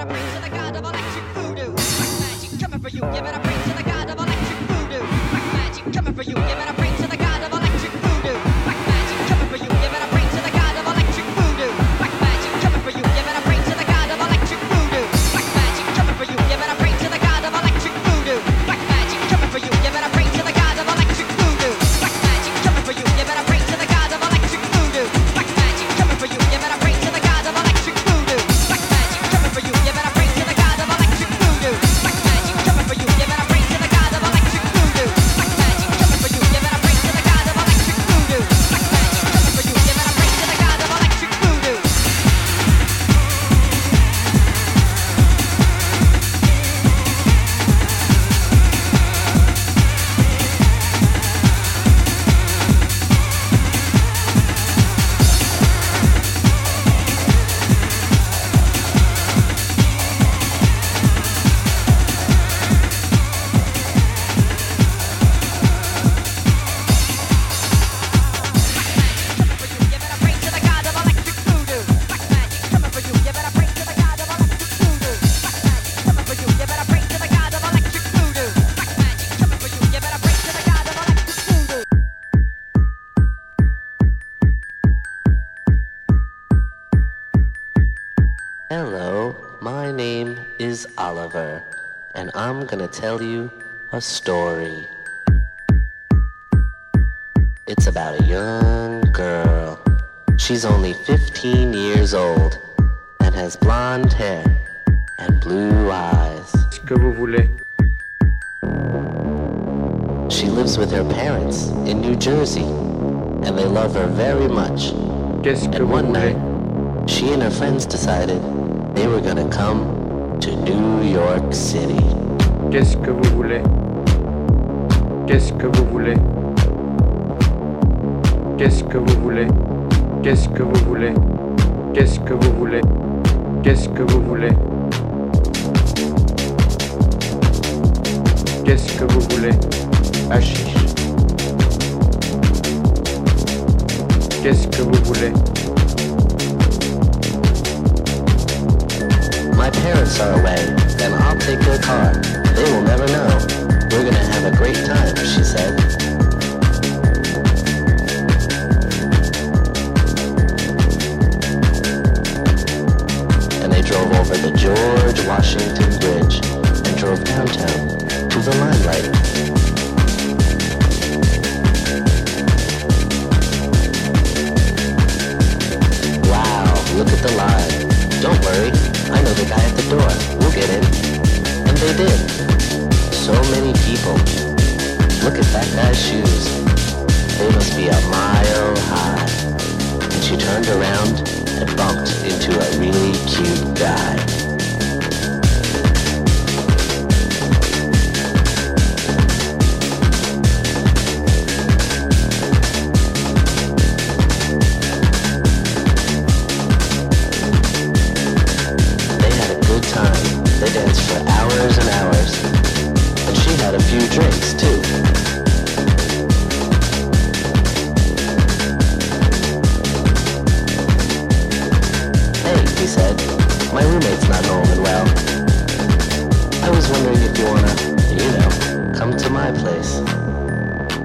it a to the god of electric voodoo. Black magic coming for you. Give it a praise to the god of electric voodoo. Black magic coming for you. Give it a. I'm gonna tell you a story. It's about a young girl. She's only 15 years old and has blonde hair and blue eyes. que vous voulez? She lives with her parents in New Jersey and they love her very much. Qu'est-ce que And vous one voulez? night, she and her friends decided they were gonna come to New York City. Qu'est-ce que vous voulez? Qu'est-ce que vous voulez? Qu'est-ce que vous voulez? Qu'est-ce que vous voulez? Qu'est-ce que vous voulez? Qu'est-ce que vous voulez? Qu'est-ce que vous voulez? Hachiche. Qu'est-ce que vous voulez? My parents are away, and I'll take their car. They will never know. We're gonna have a great time, she said. And they drove over the George Washington Bridge and drove downtown to the limelight. Wow, look at the line. Don't worry, I know the guy at the door. We'll get in. And they did. So many people. Look at that guy's shoes. They must be a mile high. And she turned around and bumped into a really cute guy.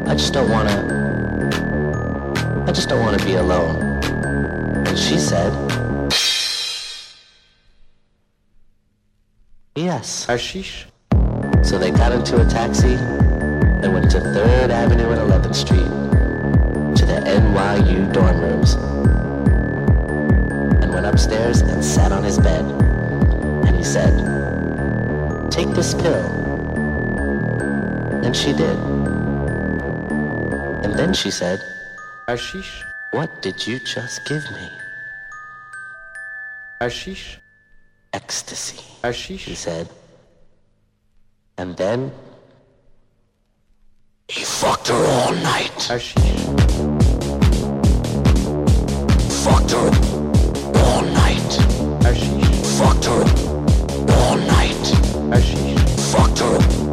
I just don't wanna, I just don't wanna be alone. And she said, yes. Hachiche So they got into a taxi and went to 3rd Avenue and 11th Street to the NYU dorm rooms and went upstairs and sat on his bed. And he said, Take this pill. And she did. And then she said, Hachiche What did you just give me? Hachiche Ecstasy, he Hachiche said. And then he fucked her all night. Hachiche Fucked her all night. Hachiche Fucked her all night. Hachiche Fucked her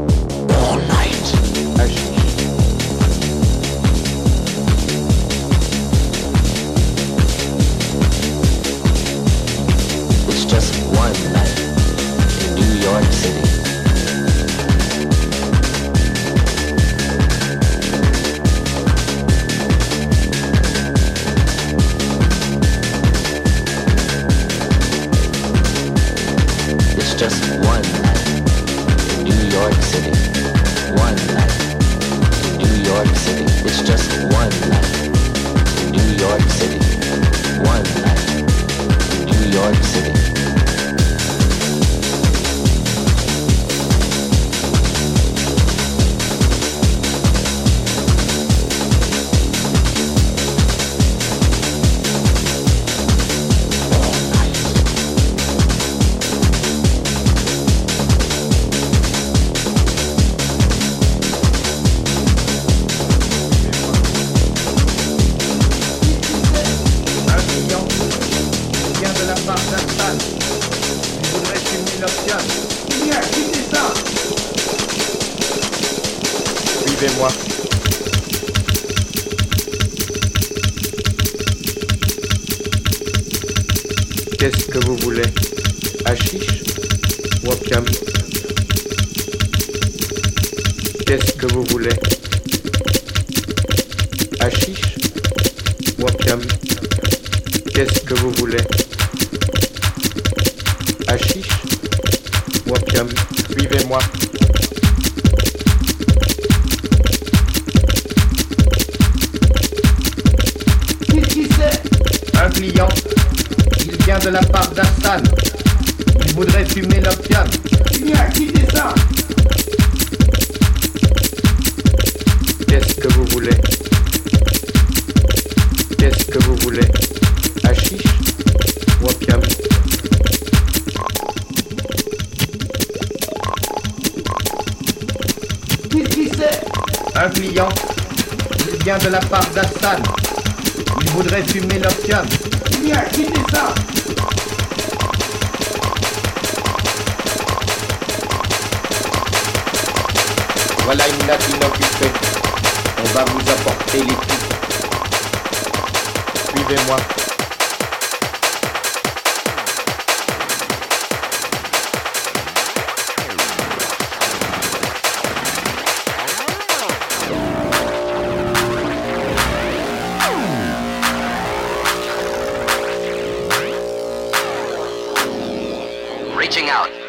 Reaching out.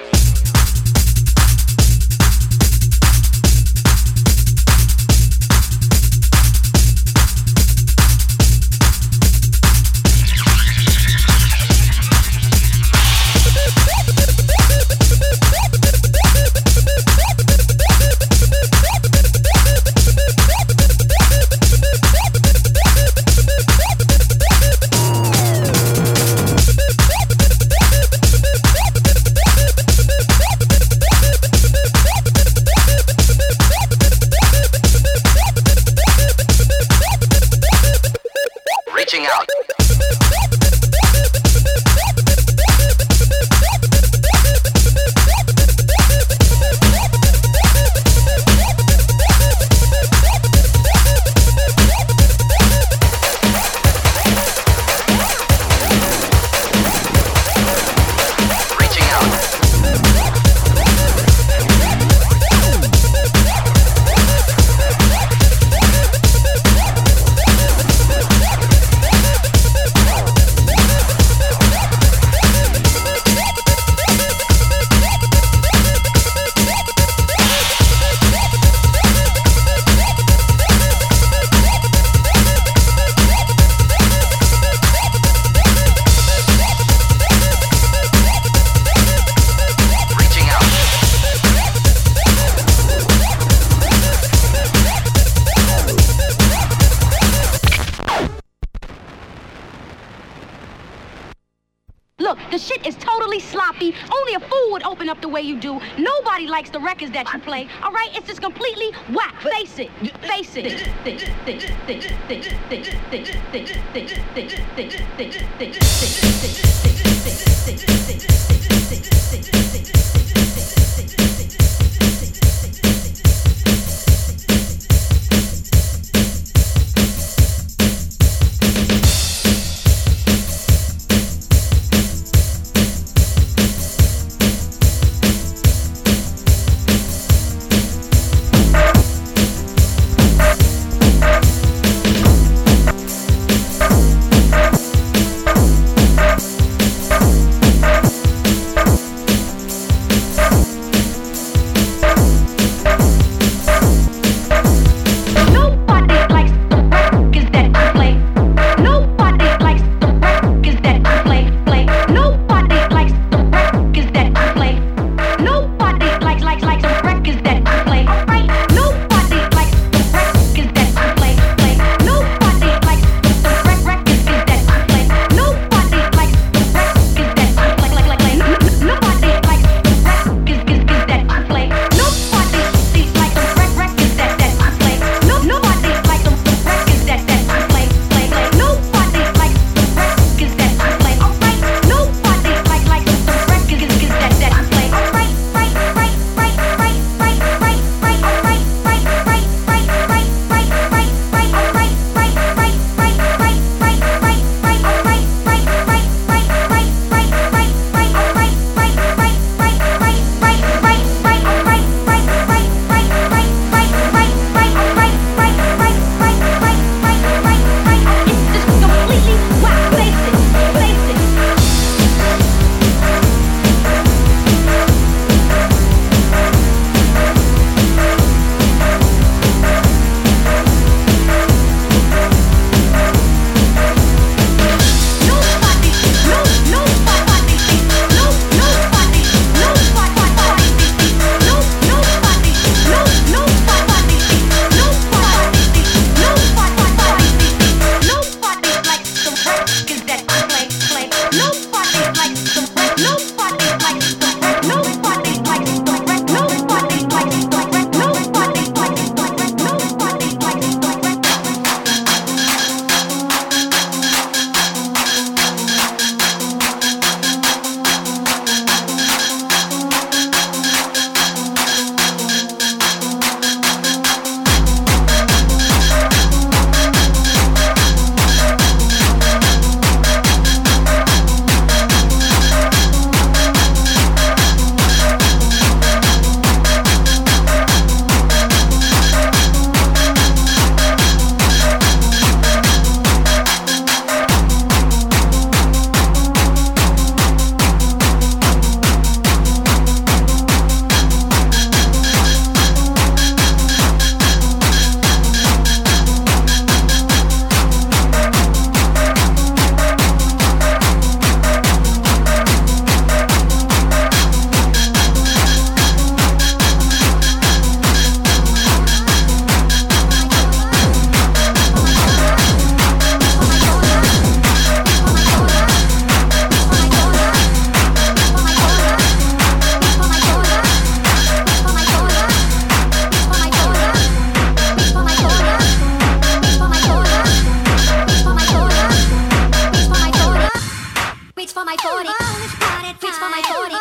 Reach for my 40.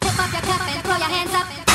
Tip up your cup and throw your hands up.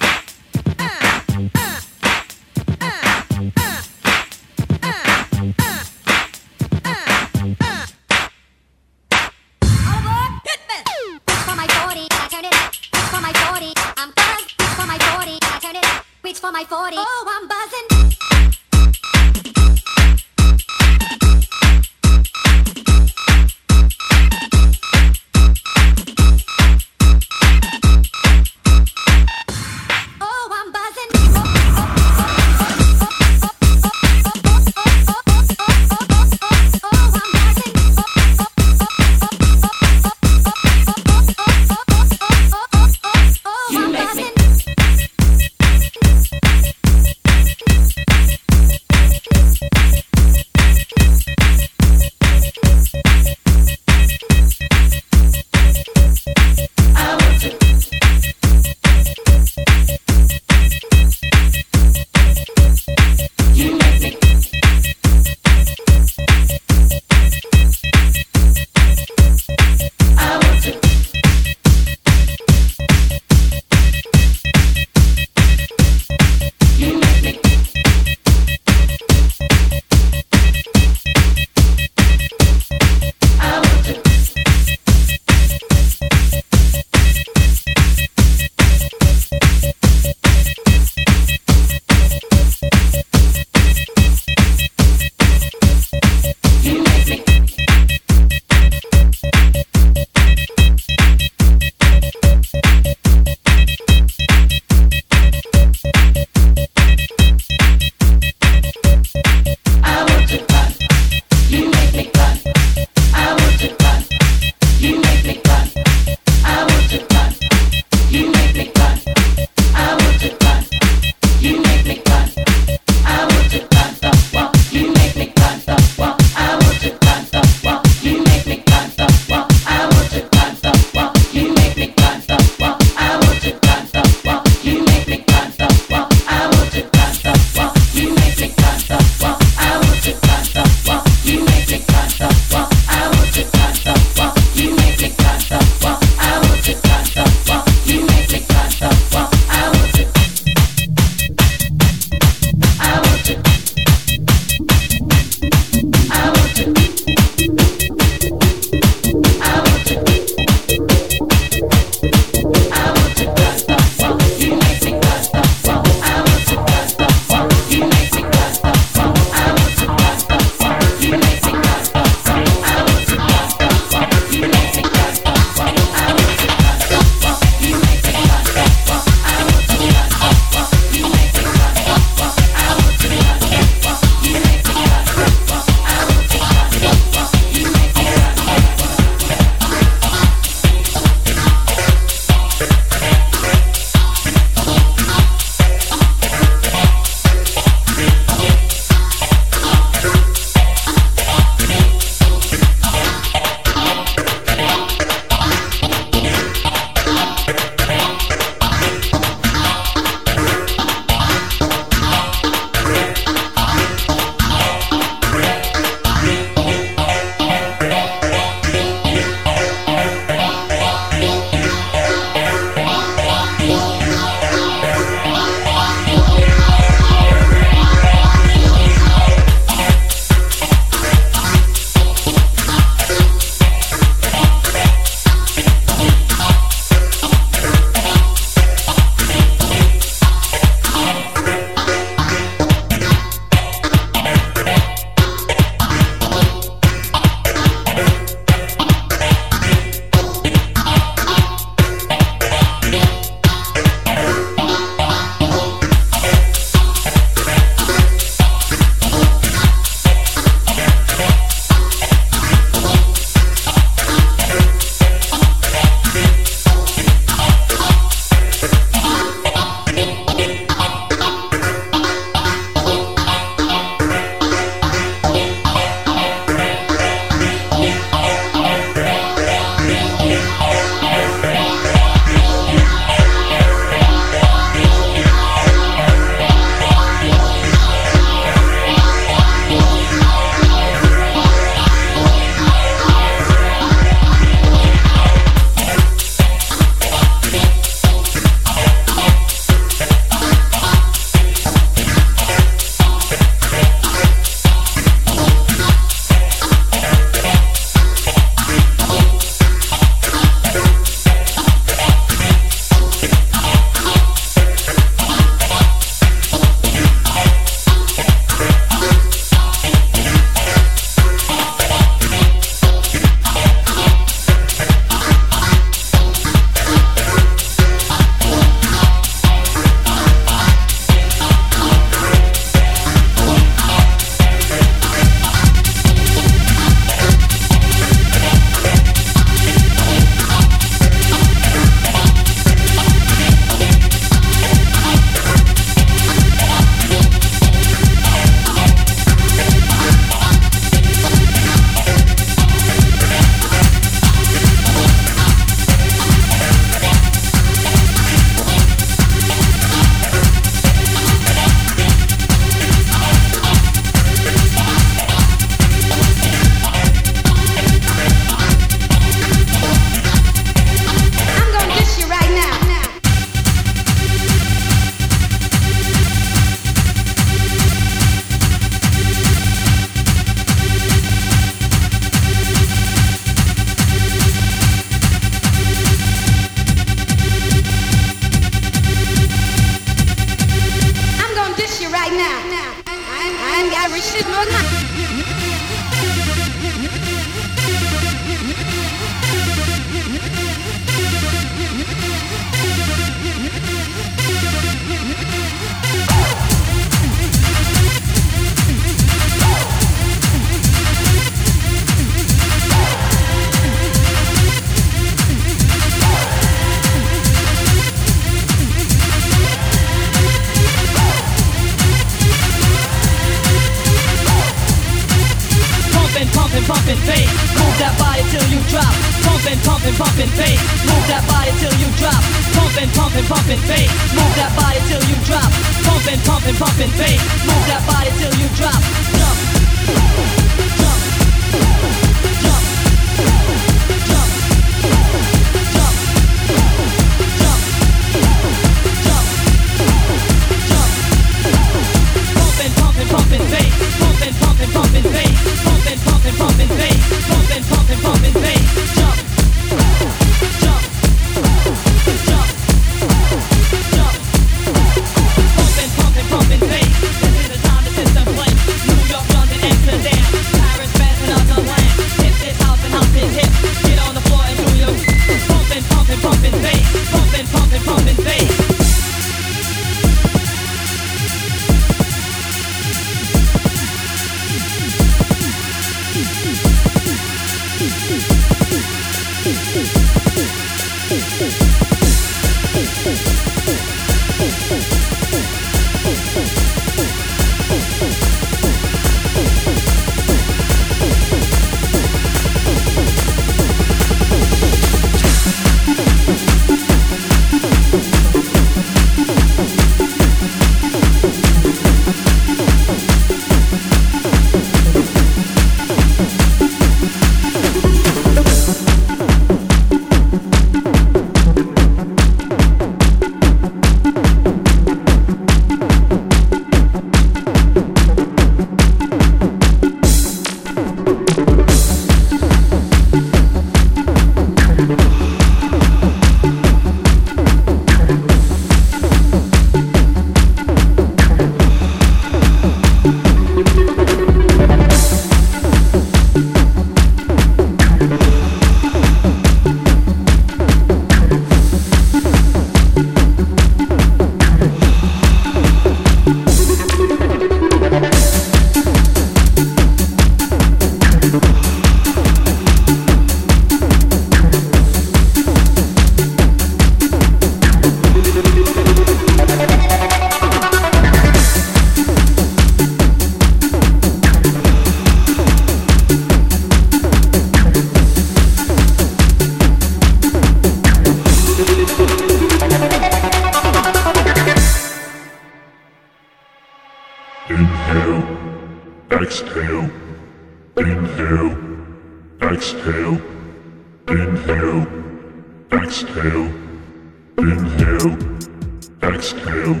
Exhale,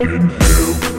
inhale,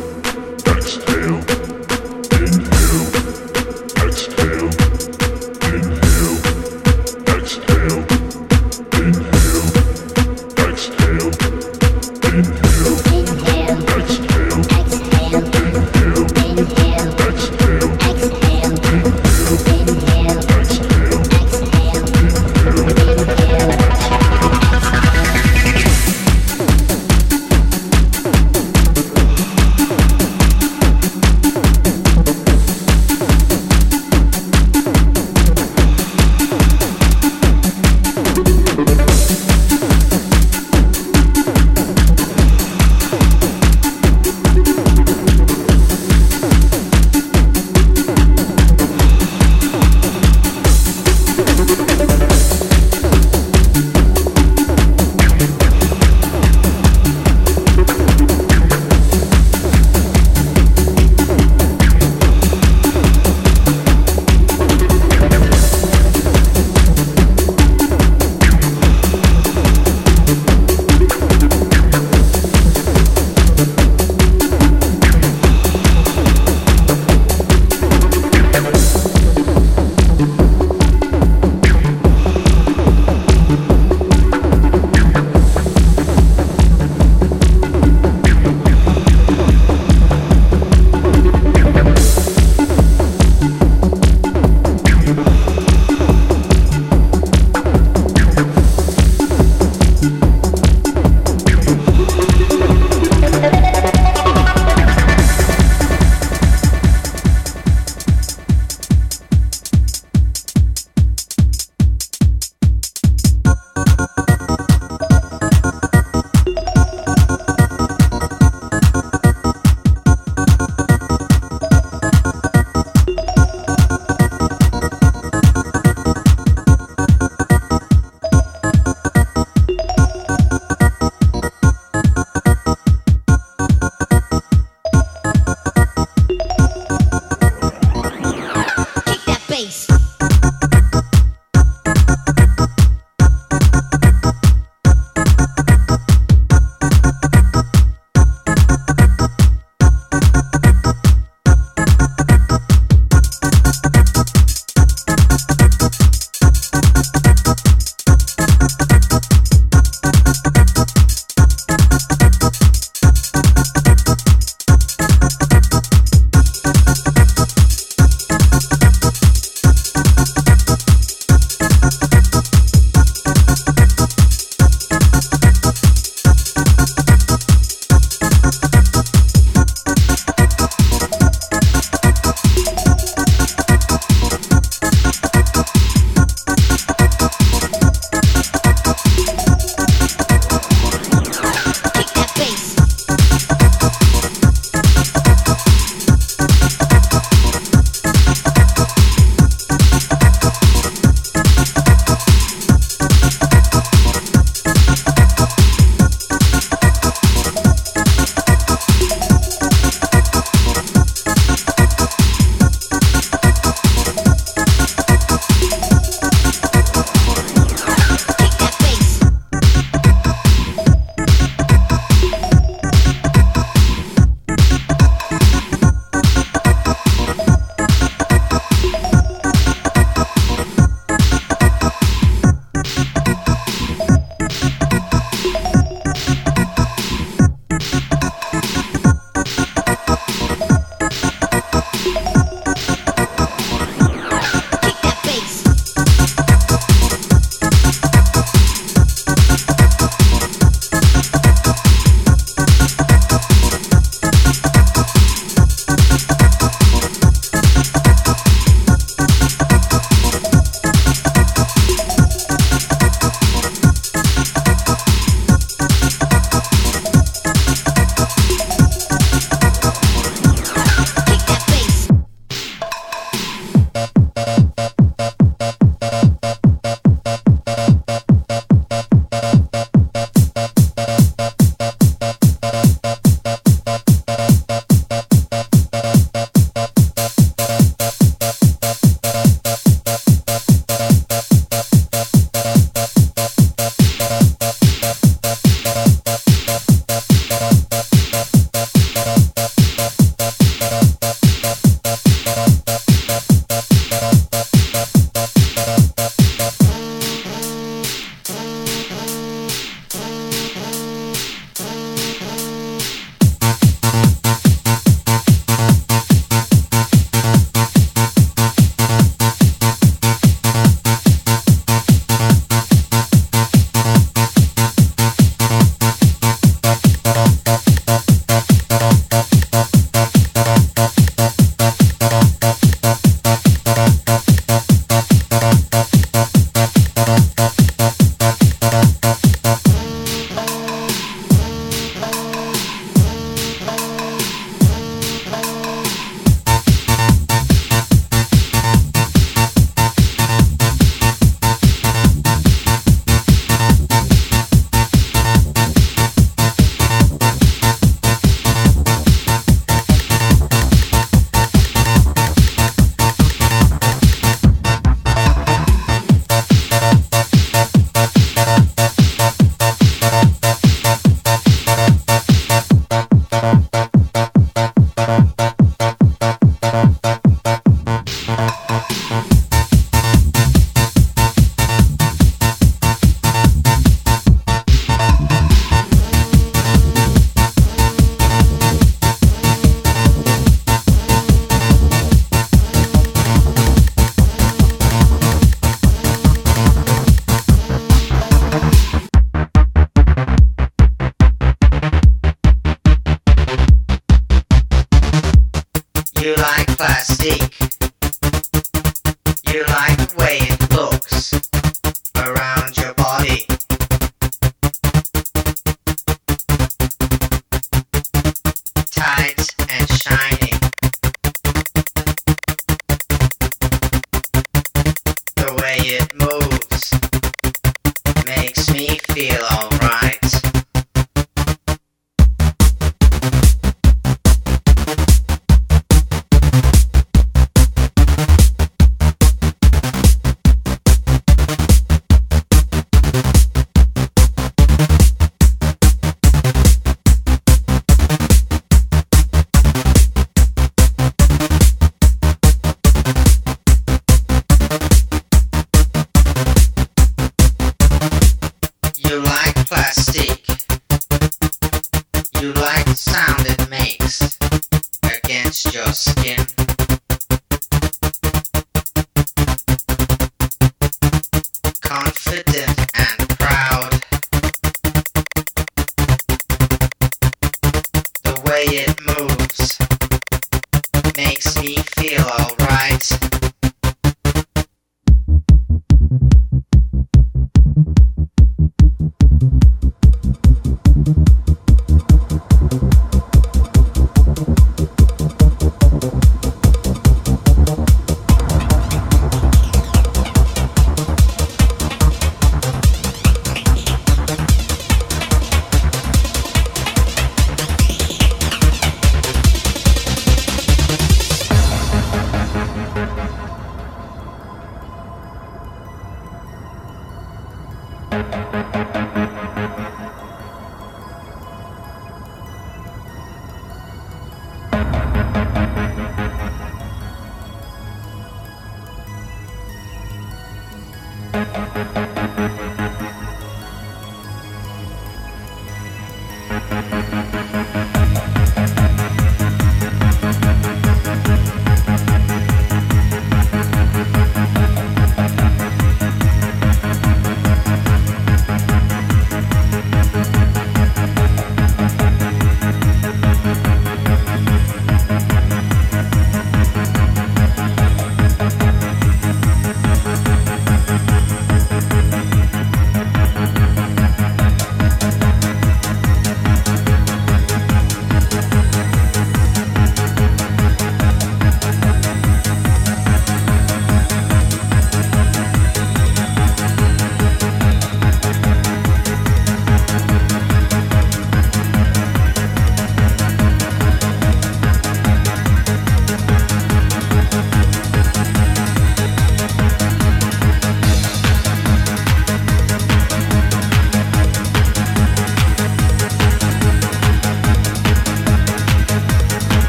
deeper,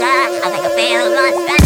I make her feel like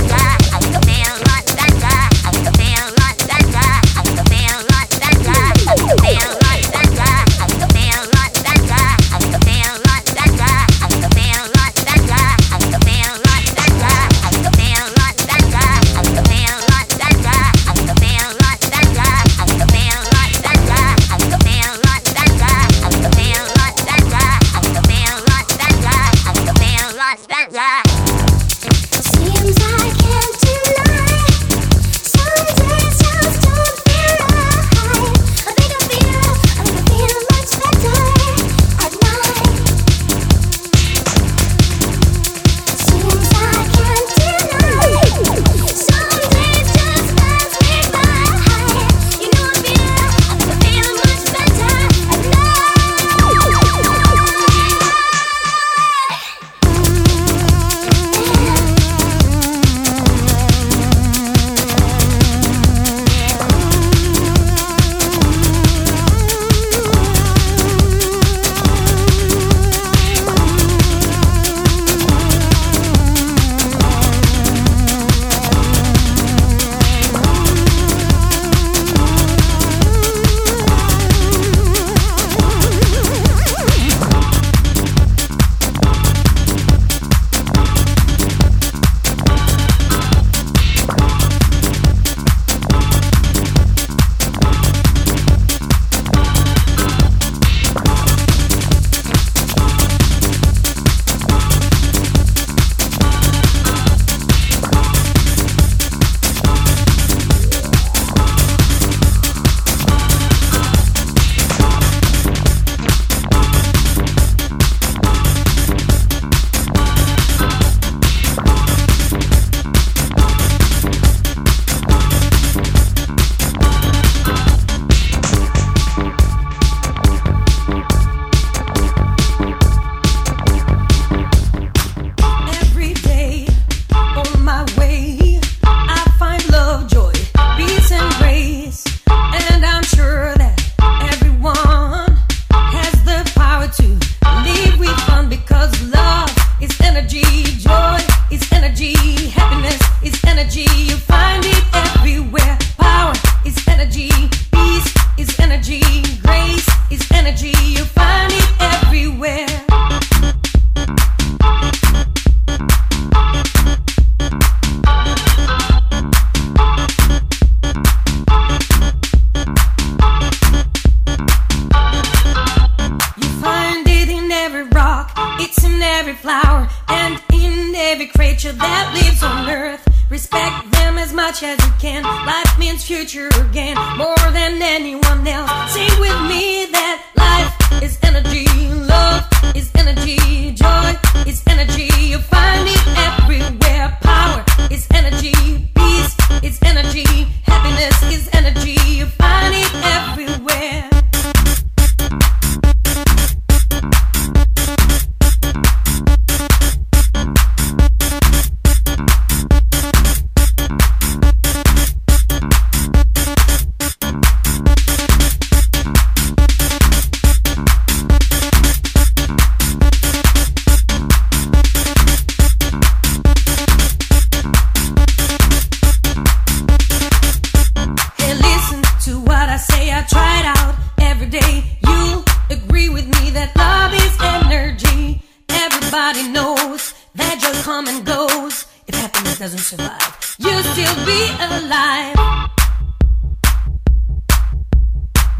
try it out every day. You agree with me that love is energy. Everybody knows that your come goes. If happiness doesn't survive, you'll still be alive.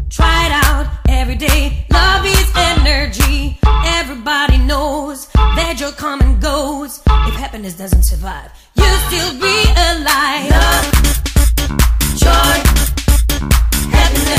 Try it out every day. Love is energy. Everybody knows that goes. If happiness doesn't survive, you'll still be alive. Love, joy, happiness.